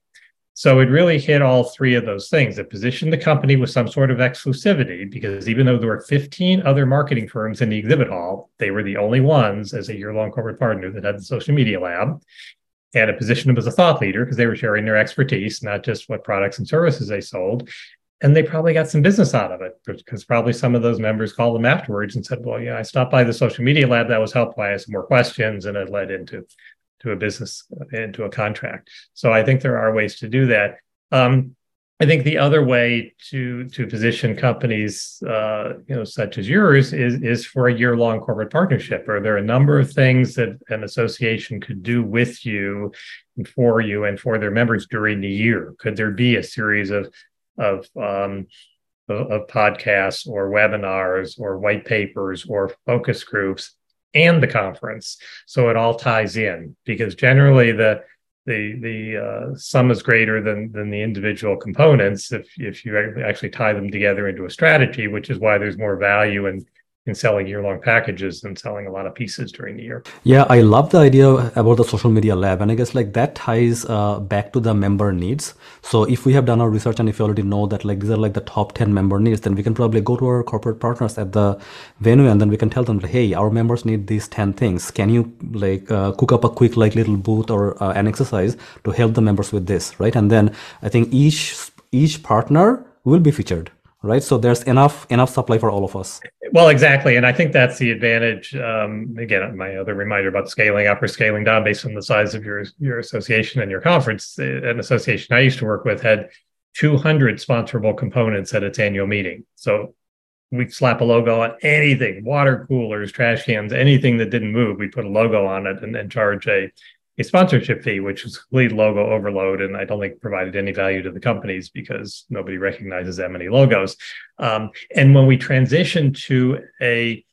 so it really hit all three of those things. It positioned the company with some sort of exclusivity because even though there were 15 other marketing firms in the exhibit hall, they were the only ones as a year long corporate partner that had the social media lab it positioned them as a thought leader because they were sharing their expertise, not just what products and services they sold. And they probably got some business out of it because probably some of those members called them afterwards and said, Well, yeah, I stopped by the social media lab. That was helpful. I had some more questions and it led into to a business, into a contract. So I think there are ways to do that. Um, I think the other way to to position companies, uh, you know, such as yours, is is for a year long corporate partnership. Are there a number of things that an association could do with you, and for you, and for their members during the year? Could there be a series of of um, of podcasts or webinars or white papers or focus groups and the conference, so it all ties in? Because generally the the the uh, sum is greater than than the individual components if if you actually tie them together into a strategy, which is why there's more value in in selling year-long packages than selling a lot of pieces during the year. Yeah, I love the idea about the social media lab, and I guess like that ties uh, back to the member needs. So if we have done our research and if you already know that like these are like the top ten member needs, then we can probably go to our corporate partners at the venue and then we can tell them, hey, our members need these ten things. Can you like uh, cook up a quick like little booth or uh, an exercise to help the members with this, right? And then I think each each partner will be featured right? So there's enough enough supply for all of us. Well exactly. And i think that's the advantage um, again my other reminder about scaling up or scaling down based on the size of your your association and your conference an association i used to work with had 200 sponsorable components at its annual meeting. So we slap a logo on anything water coolers trash cans anything that didn't move we put a logo on it and then charge a a sponsorship fee, which was complete logo overload, and I don't think provided any value to the companies because nobody recognizes that many logos. Um, and when we transitioned to a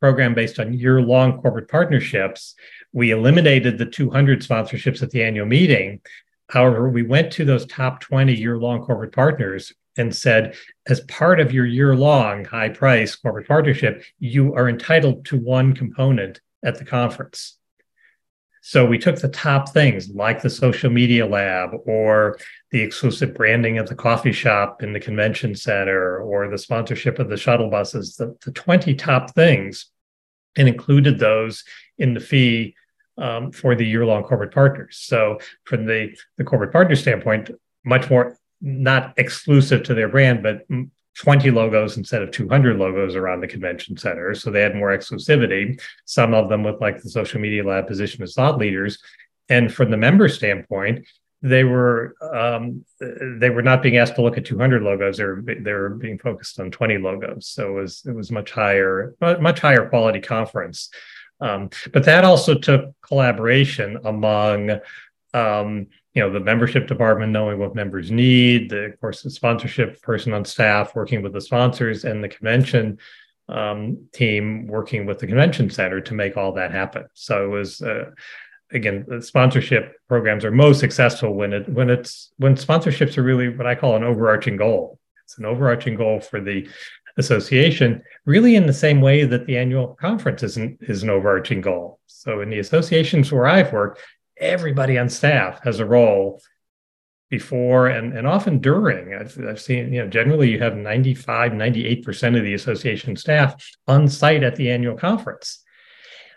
program based on year-long corporate partnerships, we eliminated the 200 sponsorships at the annual meeting. However, we went to those top 20 year-long corporate partners and said, as part of your year-long high-price corporate partnership, you are entitled to one component at the conference. So we took the top things like the social media lab or the exclusive branding of the coffee shop in the convention center or the sponsorship of the shuttle buses, the, the 20 top things, and included those in the fee um, for the year long corporate partners. So from the, the corporate partner standpoint, much more not exclusive to their brand, but 20 logos instead of 200 logos around the convention center. So they had more exclusivity, some of them with like the social media lab position as thought leaders. And from the member standpoint, they were um, they were not being asked to look at 200 logos. They were they were being focused on 20 logos. So it was it was much higher much higher quality conference. Um, but that also took collaboration among um, you know the membership department knowing what members need the of course the sponsorship person on staff working with the sponsors and the convention um, team working with the convention center to make all that happen. So it was uh, again the sponsorship programs are most successful when it when it's when sponsorships are really what i call an overarching goal. It's an overarching goal for the association really in the same way that the annual conference isn't is an overarching goal. So in the associations where i've worked everybody on staff has a role before and, and often during. I've, I've seen, you know, generally you have 95, 98% of the association staff on site at the annual conference.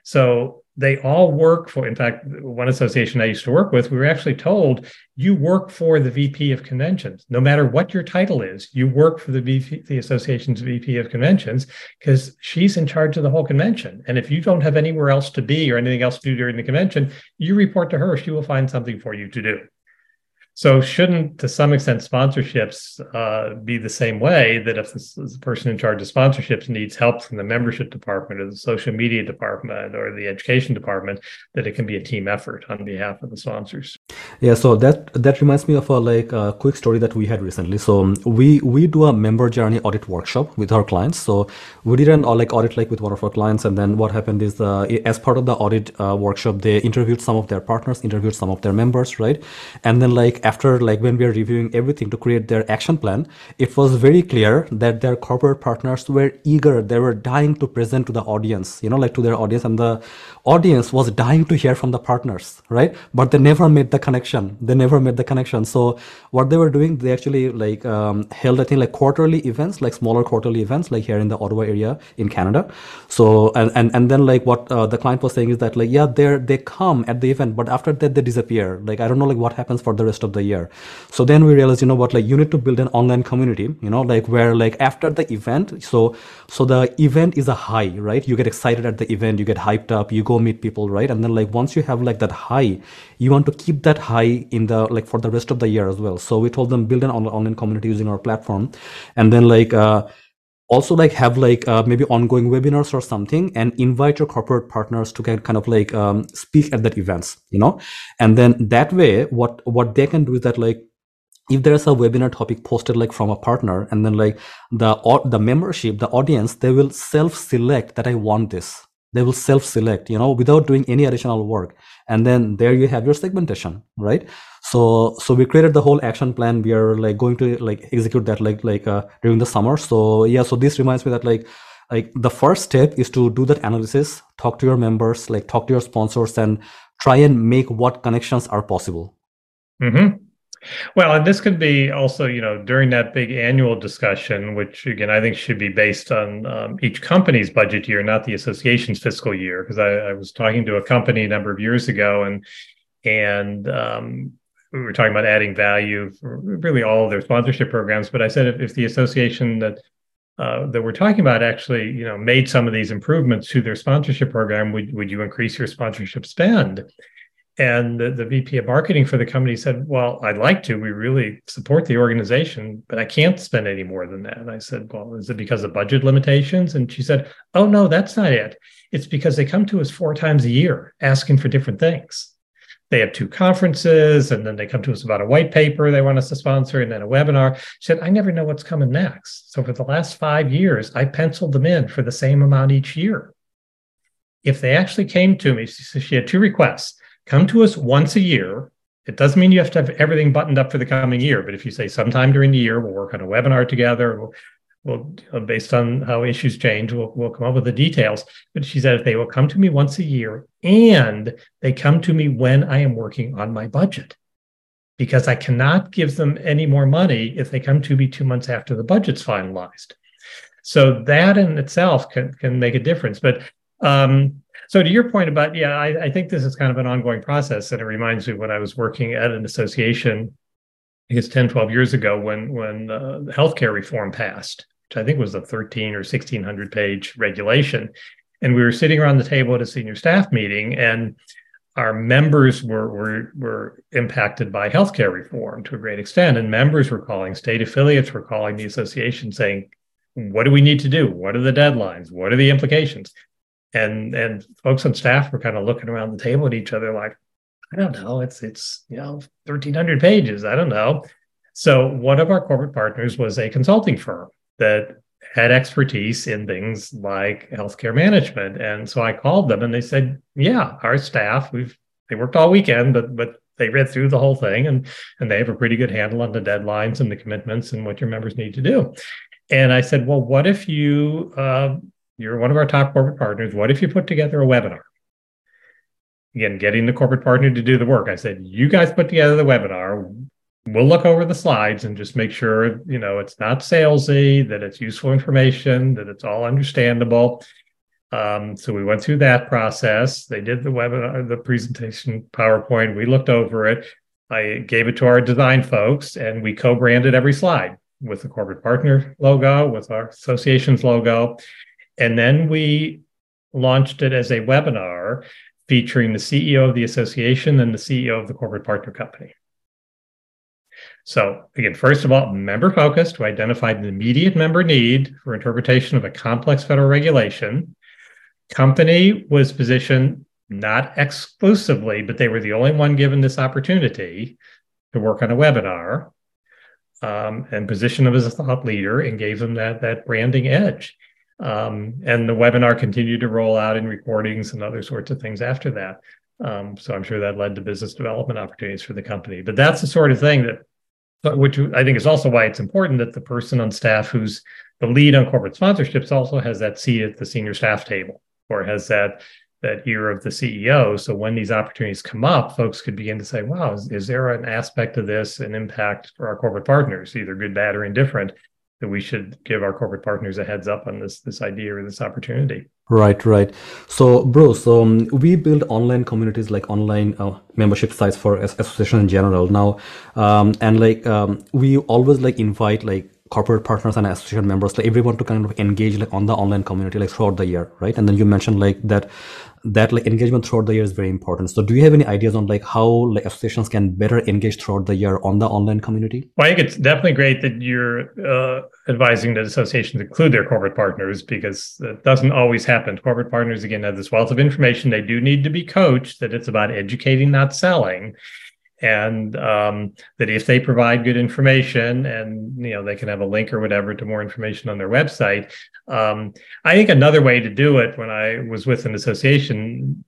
So they all work for, in fact, one association I used to work with, we were actually told you work for the VP of conventions. No matter what your title is, you work for the VP, the association's VP of conventions because she's in charge of the whole convention. And if you don't have anywhere else to be or anything else to do during the convention, you report to her. She will find something for you to do. So, shouldn't to some extent sponsorships uh, be the same way that if the person in charge of sponsorships needs help from the membership department or the social media department or the education department, that it can be a team effort on behalf of the sponsors? Yeah, so that that reminds me of a like a quick story that we had recently. So we we do a member journey audit workshop with our clients. So we did an uh, like audit like with one of our clients, and then what happened is uh, as part of the audit uh, workshop, they interviewed some of their partners, interviewed some of their members, right, and then like after like when we are reviewing everything to create their action plan it was very clear that their corporate partners were eager they were dying to present to the audience you know like to their audience and the audience was dying to hear from the partners right but they never made the connection. They never made the connection. So what they were doing they actually like um, held i think like quarterly events like smaller quarterly events like here in the ottawa area in canada. So and and, and then like what uh, the client was saying is that like yeah they're they come at the event but after that they disappear. Like i don't know like what happens for the rest of the year. So then we realized you know what like you need to build an online community you know like where like after the event so so the event is a high right? You get excited at the event you get hyped up you go meet people right? And then like once you have like that high you want to keep that high in the like for the rest of the year as well. So we told them build an online community using our platform. And then like uh, also like have like uh, maybe ongoing webinars or something and invite your corporate partners to get kind of like um, speak at that events you know? And then that way what what they can do is that like if there's a webinar topic posted like from a partner and then like the or the membership the audience they will self select that i want this they will self select you know without doing any additional work. And then there you have your segmentation right? So so we created the whole action plan. We are like going to like execute that like like uh, during the summer. So yeah so this reminds me that like like the first step is to do that analysis talk to your members like talk to your sponsors and try and make what connections are possible. Mm-hmm. Well, and this could be also, you know, during that big annual discussion, which again I think should be based on um, each company's budget year, not the association's fiscal year. Because I, I, was talking to a company a number of years ago, and and um, we were talking about adding value for really all of their sponsorship programs. But I said if, if the association that uh, that we're talking about actually, you know, made some of these improvements to their sponsorship program, would would you increase your sponsorship spend? And the, the VP of marketing for the company said, Well, I'd like to. We really support the organization, but I can't spend any more than that. And I said, Well, is it because of budget limitations? And she said, Oh, no, that's not it. It's because they come to us four times a year asking for different things. They have two conferences, and then they come to us about a white paper they want us to sponsor, and then a webinar. She said, I never know what's coming next. So for the last five years, I penciled them in for the same amount each year. If they actually came to me, she said she had two requests come to us once a year. It doesn't mean you have to have everything buttoned up for the coming year, but if you say sometime during the year, we'll work on a webinar together. We'll, we'll uh, based on how issues change, we'll, we'll come up with the details. But she said if they will come to me once a year and they come to me when I am working on my budget, because I cannot give them any more money if they come to me two months after the budget's finalized. So that in itself can, can make a difference. But um, so to your point about, yeah, I, I, think this is kind of an ongoing process. And it reminds me when I was working at an association, I guess 10, 12 years ago when, when uh, healthcare reform passed, which I think was a 13 or 1600 page regulation. And we were sitting around the table at a senior staff meeting and our members were, were, were impacted by healthcare reform to a great extent. And members were calling, state affiliates were calling the association saying, what do we need to do? What are the deadlines? What are the implications? And and folks on staff were kind of looking around the table at each other like i don't know it's it's you know 1300 pages i don't know. So one of our corporate partners was a consulting firm that had expertise in things like healthcare management. And so i called them and they said yeah our staff we've they worked all weekend but but they read through the whole thing and and they have a pretty good handle on the deadlines and the commitments and what your members need to do. And i said well what if you uh, you're one of our top corporate partners. What if you put together a webinar? Again, getting the corporate partner to do the work. I said, you guys put together the webinar. We'll look over the slides and just make sure, you know, it's not salesy, that it's useful information, that it's all understandable. Um, so we went through that process. They did the webinar, the presentation PowerPoint. We looked over it. I gave it to our design folks and we co-branded every slide with the corporate partner logo, with our association's logo. And then we launched it as a webinar featuring the CEO of the association and the CEO of the corporate partner company. So, again, first of all, member focused to identify the immediate member need for interpretation of a complex federal regulation. Company was positioned not exclusively, but they were the only one given this opportunity to work on a webinar um, and position them as a thought leader and gave them that, that branding edge. Um, and the webinar continued to roll out in recordings and other sorts of things after that. Um, so I'm sure that led to business development opportunities for the company. But that's the sort of thing that, which I think is also why it's important that the person on staff who's the lead on corporate sponsorships also has that seat at the senior staff table or has that that ear of the CEO. So when these opportunities come up, folks could begin to say, wow, is, is there an aspect of this, an impact for our corporate partners, either good, bad, or indifferent? That we should give our corporate partners a heads up on this this idea or this opportunity. Right right. So bro so um, we build online communities like online uh, membership sites for association in general. Now um, and like um, we always like invite like corporate partners and association members, like everyone to kind of engage like on the online community like throughout the year, right? And then you mentioned like that that like engagement throughout the year is very important. So do you have any ideas on like how like associations can better engage throughout the year on the online community? Well, I think it's definitely great that you're uh, advising that associations include their corporate partners because it doesn't always happen. Corporate partners again have this wealth of information. They do need to be coached that it's about educating, not selling and um, that if they provide good information and you know they can have a link or whatever to more information on their website um, i think another way to do it when i was with an association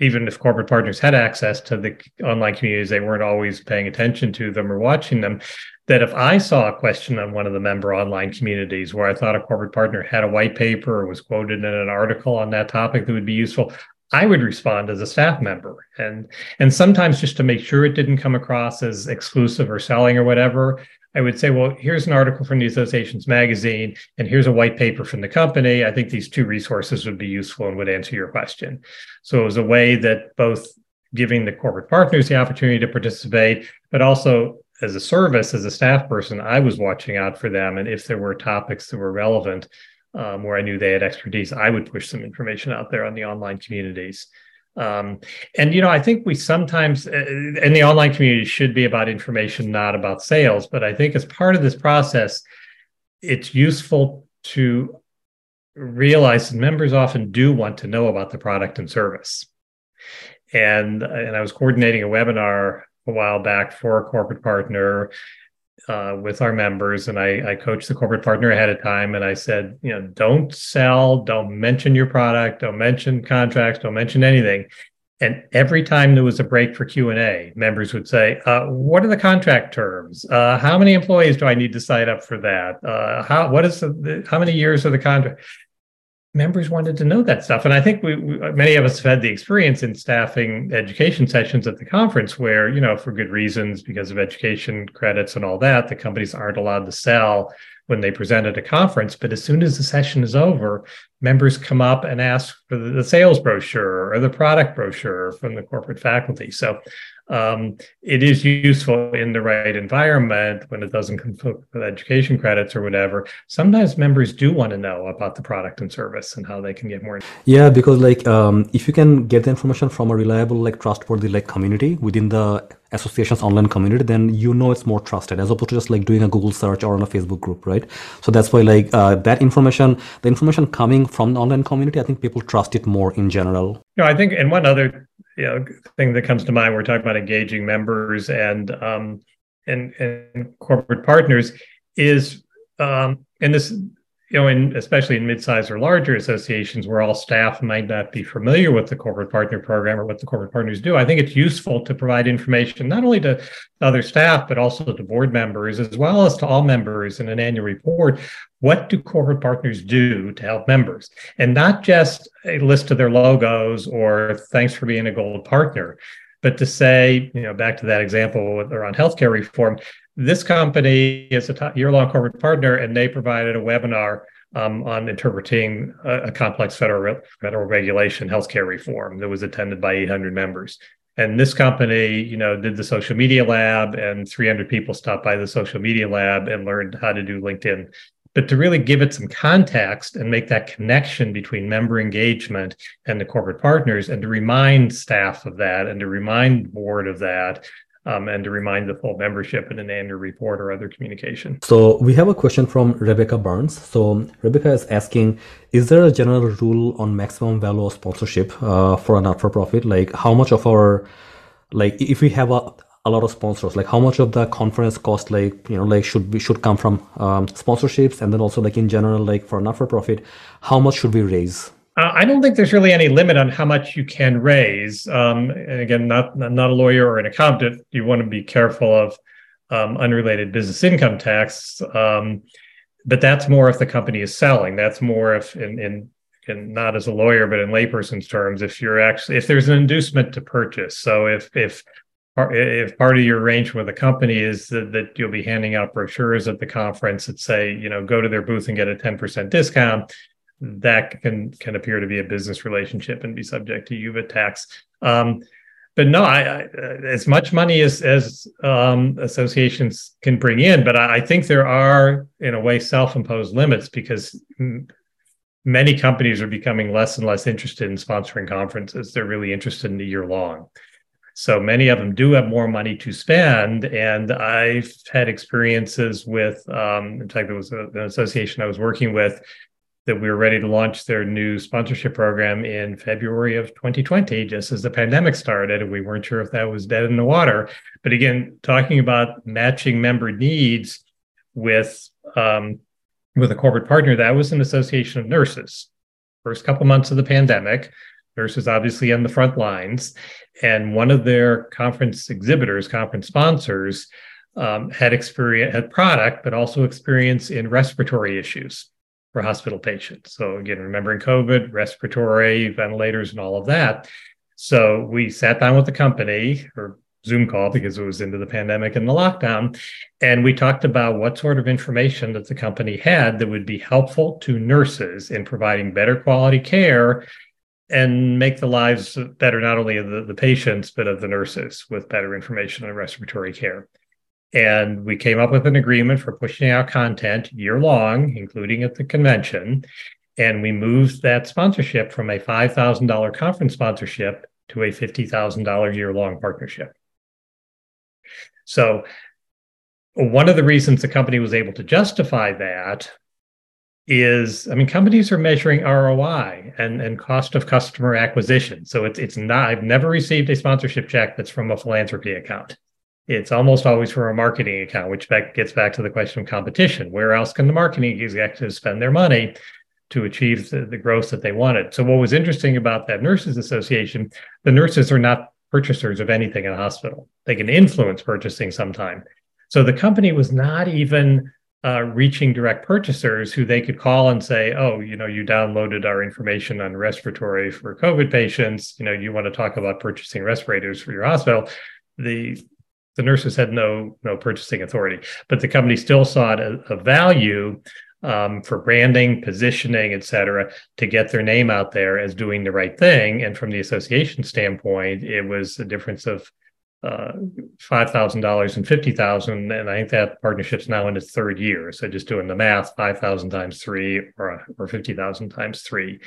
even if corporate partners had access to the online communities they weren't always paying attention to them or watching them that if i saw a question on one of the member online communities where i thought a corporate partner had a white paper or was quoted in an article on that topic that would be useful I would respond as a staff member and and sometimes just to make sure it didn't come across as exclusive or selling or whatever, I would say, well, here's an article from the association's magazine and here's a white paper from the company. I think these two resources would be useful and would answer your question. So it was a way that both giving the corporate partners the opportunity to participate, but also as a service, as a staff person, I was watching out for them. And if there were topics that were relevant, um, where I knew they had expertise, I would push some information out there on the online communities. Um, and you know, I think we sometimes, uh, and the online community should be about information, not about sales. But I think as part of this process, it's useful to realize that members often do want to know about the product and service. And and I was coordinating a webinar a while back for a corporate partner uh, with our members, and I, I coached the corporate partner ahead of time, and I said, you know, don't sell, don't mention your product, don't mention contracts, don't mention anything. And every time there was a break for Q and A, members would say, uh, "What are the contract terms? Uh, how many employees do I need to sign up for that? Uh, how what is the, how many years of the contract?" Members wanted to know that stuff. And I think we, we, uh, many of us have had the experience in staffing education sessions at the conference where, you know, for good reasons, because of education credits and all that, the companies aren't allowed to sell when they present at a conference. But as soon as the session is over, members come up and ask for the sales brochure or the product brochure from the corporate faculty. So um, it is useful in the right environment when it doesn't conflict with education credits or whatever. Sometimes members do want to know about the product and service and how they can get more. Yeah, because like um, if you can get the information from a reliable, like trustworthy, like community within the association's online community, then you know it's more trusted as opposed to just like doing a Google search or on a Facebook group, right? So that's why like uh, that information, the information coming from the online community, I think people trust it more in general. No, I think, and one other you know thing that comes to mind we're talking about engaging members and um, and and corporate partners is um, and this you know in especially in mid-sized or larger associations where all staff might not be familiar with the corporate partner program or what the corporate partners do i think it's useful to provide information not only to other staff but also to board members as well as to all members in an annual report what do corporate partners do to help members? And not just a list of their logos or thanks for being a gold partner, but to say, you know, back to that example around healthcare reform, this company is a year-long corporate partner, and they provided a webinar um, on interpreting a, a, complex federal federal regulation, healthcare reform, that was attended by 800 members. And this company, you know, did the social media lab, and 300 people stopped by the social media lab and learned how to do LinkedIn but to really give it some context and make that connection between member engagement and the corporate partners and to remind staff of that and to remind board of that um, and to remind the full membership in an annual report or other communication. So we have a question from Rebecca Burns. So Rebecca is asking, is there a general rule on maximum value of sponsorship uh, for a not-for-profit? Like how much of our, like if we have a a lot of sponsors like how much of the conference cost like you know like should be should come from um, sponsorships and then also like in general like for not for profit how much should we raise uh, I don't think there's really any limit on how much you can raise. Um, and again, not not a lawyer or an accountant. You want to be careful of um, unrelated business income tax. Um, but that's more if the company is selling. That's more if in, in in not as a lawyer, but in layperson's terms, if you're actually if there's an inducement to purchase. So if if if part of your arrangement with the company is that, that, you'll be handing out brochures at the conference that say, you know, go to their booth and get a 10% discount, that can can appear to be a business relationship and be subject to UVA tax. Um, but no, I, I, as much money as as um, associations can bring in, but I, I think there are in a way self-imposed limits because many companies are becoming less and less interested in sponsoring conferences. They're really interested in the year long. So many of them do have more money to spend. And I've had experiences with, um, in fact, there was an association I was working with that we were ready to launch their new sponsorship program in February of 2020, just as the pandemic started. And we weren't sure if that was dead in the water. But again, talking about matching member needs with um, with a corporate partner, that was an association of nurses. First couple months of the pandemic, nurses obviously on the front lines, and one of their conference exhibitors, conference sponsors, um, had experience had product, but also experience in respiratory issues for hospital patients. So again, remembering COVID, respiratory, ventilators, and all of that. So we sat down with the company, or Zoom call because it was into the pandemic and the lockdown. And we talked about what sort of information that the company had that would be helpful to nurses in providing better quality care and make the lives better, not only of the, the patients, but of the nurses with better information on respiratory care. And we came up with an agreement for pushing out content year long, including at the convention. And we moved that sponsorship from a $5,000 conference sponsorship to a $50,000 year long partnership. So, one of the reasons the company was able to justify that is I mean, companies are measuring ROI and, and cost of customer acquisition. So it's it's not I've never received a sponsorship check that's from a philanthropy account. It's almost always from a marketing account, which back, gets back to the question of competition. Where else can the marketing executives spend their money to achieve the, the growth that they wanted? So what was interesting about that nurses association, the nurses are not purchasers of anything in a hospital. They can influence purchasing sometime. So the company was not even uh, reaching direct purchasers who they could call and say, "Oh, you know, you downloaded our information on respiratory for COVID patients. You know, you want to talk about purchasing respirators for your hospital." The the nurses had no no purchasing authority, but the company still sought a, a value um, for branding, positioning, et cetera, to get their name out there as doing the right thing. And from the association standpoint, it was a difference of five thousand dollars and fifty thousand, and I think that partnership's now in its third year. So just doing the math, five thousand times three, or or fifty thousand times three.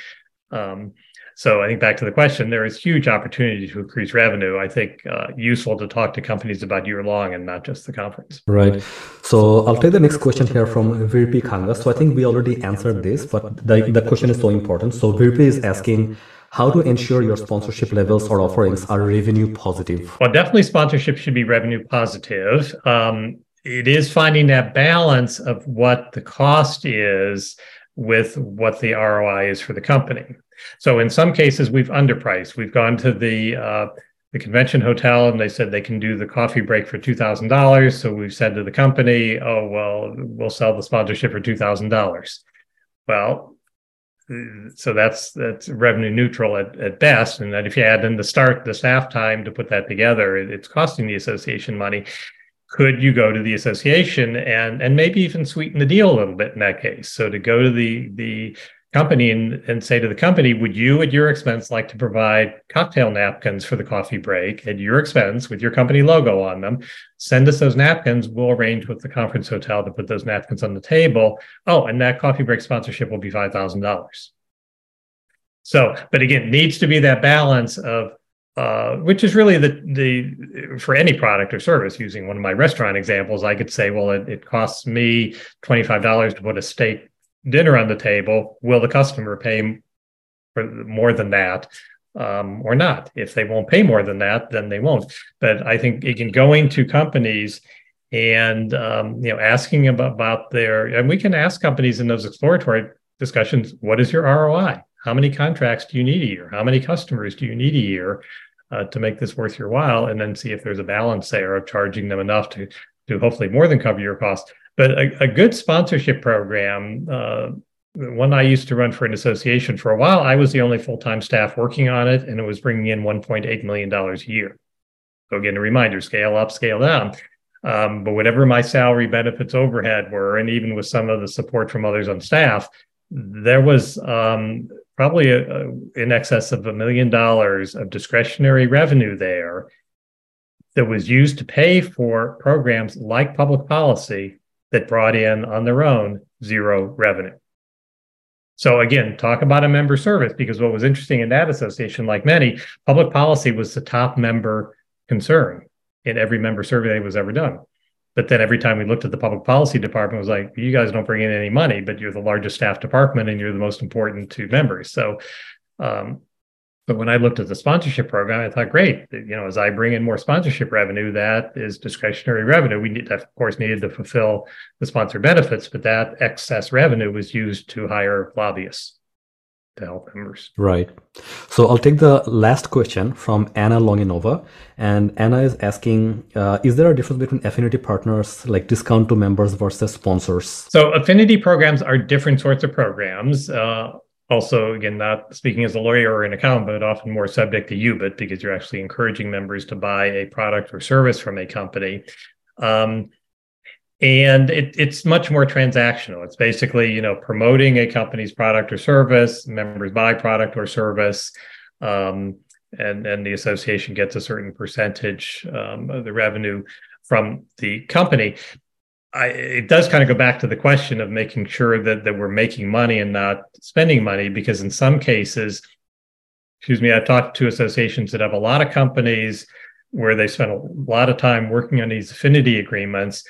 Um, so I think back to the question, there is huge opportunity to increase revenue. I think uh, useful to talk to companies about year long and not just the conference. Right. So I'll take the next question here from Virpi Kanga. So I think we already answered this, but the, the question is so important. So Virpi is asking how to ensure your sponsorship levels or offerings are revenue positive. Well, definitely sponsorship should be revenue positive. Um, it is finding that balance of what the cost is with what the ROI is for the company. So in some cases, we've underpriced. We've gone to the uh, the convention hotel and they said they can do the coffee break for two thousand dollars. So we've said to the company, "Oh well, we'll sell the sponsorship for two thousand dollars." Well, so that's that's revenue neutral at, at best. And that if you add in the start, the staff time to put that together, it, it's costing the association money could you go to the association and and maybe even sweeten the deal a little bit in that case so to go to the the company and, and say to the company would you at your expense like to provide cocktail napkins for the coffee break at your expense with your company logo on them? Send us those napkins. We'll arrange with the conference hotel to put those napkins on the table. Oh and that coffee break sponsorship will be $5000 so but again needs to be that balance of uh, which is really the the for any product or service. Using one of my restaurant examples, I could say, well, it, it costs me twenty five dollars to put a steak dinner on the table. Will the customer pay for more than that? Um, or not. If they won't pay more than that, then they won't. But I think again, going to companies and um, you know asking about, about their and we can ask companies in those exploratory discussions, what is your ROI? How many contracts do you need a year? How many customers do you need a year? uh, to make this worth your while, and then see if there's a balance there of charging them enough to to hopefully more than cover your costs. But a, a good sponsorship program, uh, one I used to run for an association for a while, I was the only full time staff working on it, and it was bringing in 1.8 million dollars a year. So again, a reminder: scale up, scale down. Um, but whatever my salary, benefits, overhead were, and even with some of the support from others on staff, there was um, probably a, a, in excess of a million dollars of discretionary revenue there that was used to pay for programs like public policy that brought in on their own zero revenue. So again, talk about a member service because what was interesting in that association, like many, public policy was the top member concern in every member survey that was ever done. But then every time we looked at the public policy department, was like, you guys don't bring in any money, but you're the largest staff department and you're the most important to members. So um, but when I looked at the sponsorship program, I thought, great, you know, as I bring in more sponsorship revenue, that is discretionary revenue. We need, of course, needed to fulfill the sponsor benefits, but that excess revenue was used to hire lobbyists to help members. Right. So I'll take the last question from Anna Longinova. And Anna is asking uh, Is there a difference between affinity partners, like discount to members versus sponsors? So affinity programs are different sorts of programs. Uh, also again not speaking as a lawyer or an accountant but often more subject to UBIT because you're actually encouraging members to buy a product or service from a company. Um, and it, it's much more transactional. It's basically you know promoting a company's product or service members buy product or service um, and and the association gets a certain percentage um, of the revenue from the company I, it does kind of go back to the question of making sure that, that we're making money and not spending money, because in some cases, excuse me, I've talked to associations that have a lot of companies where they spend a lot of time working on these affinity agreements.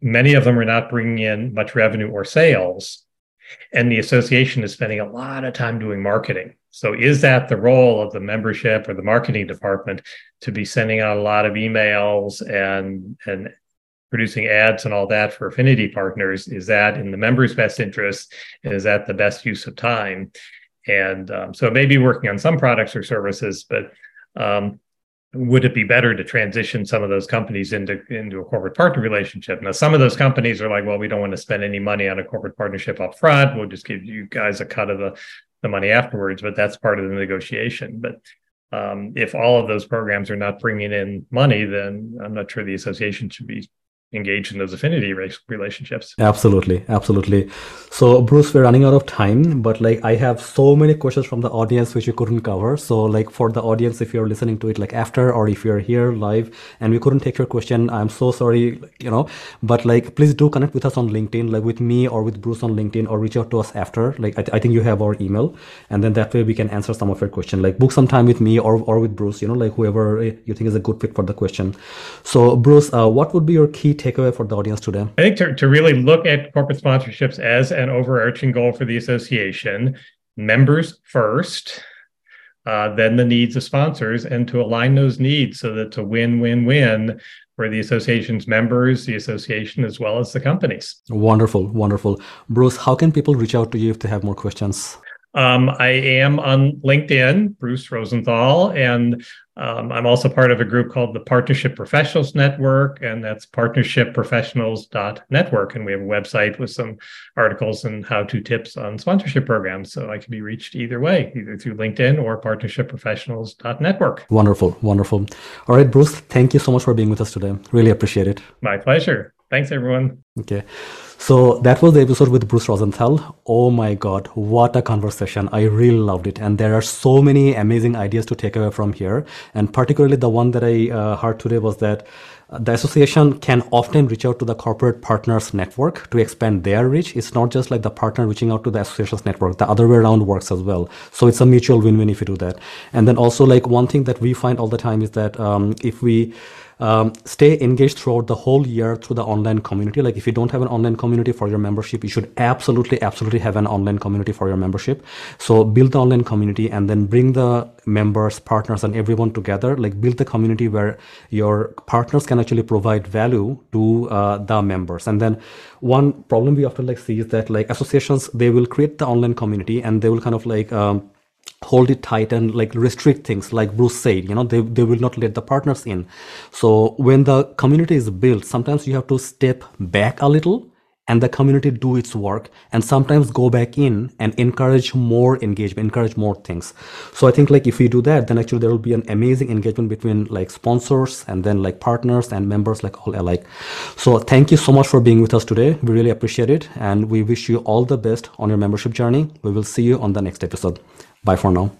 Many of them are not bringing in much revenue or sales. And the association is spending a lot of time doing marketing. So, is that the role of the membership or the marketing department to be sending out a lot of emails and and producing ads and all that for affinity partners is that in the members best interest? Is that the best use of time? And um, so it may be working on some products or services but um, would it be better to transition some of those companies into into a corporate partner relationship? Now some of those companies are like well we don't want to spend any money on a corporate partnership up front we'll just give you guys a cut of the, the money afterwards but that's part of the negotiation. But um, if all of those programs are not bringing in money then i'm not sure the association should be engage in those affinity relationships. Absolutely, absolutely. So, Bruce, we're running out of time, but like I have so many questions from the audience which we couldn't cover. So, like for the audience, if you're listening to it like after, or if you're here live and we couldn't take your question, I'm so sorry, you know. But like, please do connect with us on LinkedIn, like with me or with Bruce on LinkedIn, or reach out to us after. Like, I, th- I think you have our email, and then that way we can answer some of your question. Like, book some time with me or or with Bruce, you know, like whoever you think is a good fit for the question. So, Bruce, uh, what would be your key takeaway for the audience today? I think to, to really look at corporate sponsorships as an overarching goal for the association, members first, uh, then the needs of sponsors, and to align those needs so that it's a win win win for the association's members, the association, as well as the companies. Wonderful, wonderful. Bruce, how can people reach out to you if they have more questions? Um, I am on LinkedIn, Bruce Rosenthal, and um, I'm also part of a group called the Partnership Professionals Network, and that's partnershipprofessionals.network. And we have a website with some articles and how to tips on sponsorship programs. So I can be reached either way, either through LinkedIn or partnershipprofessionals.network. Wonderful, wonderful. All right, Bruce, thank you so much for being with us today. Really appreciate it. My pleasure. Thanks, everyone. Okay. So that was the episode with Bruce Rosenthal. Oh my God, what a conversation. I really loved it. And there are so many amazing ideas to take away from here. And particularly the one that I uh, heard today was that uh, the association can often reach out to the corporate partners network to expand their reach. It's not just like the partner reaching out to the association's network. The other way around works as well. So it's a mutual win-win if you do that. And then also like one thing that we find all the time is that um, if we um, stay engaged throughout the whole year through the online community. Like if you don't have an online community for your membership, you should absolutely, absolutely have an online community for your membership. So build the online community and then bring the members, partners, and everyone together. Like build the community where your partners can actually provide value to uh, the members. And then one problem we often like see is that like associations, they will create the online community and they will kind of like um, hold it tight and like restrict things like bruce said you know they, they will not let the partners in. So when the community is built sometimes you have to step back a little and the community do its work and sometimes go back in and encourage more engagement encourage more things. So i think like if we do that then actually there will be an amazing engagement between like sponsors and then like partners and members like all alike. So thank you so much for being with us today. We really appreciate it and we wish you all the best on your membership journey. We will see you on the next episode bye for now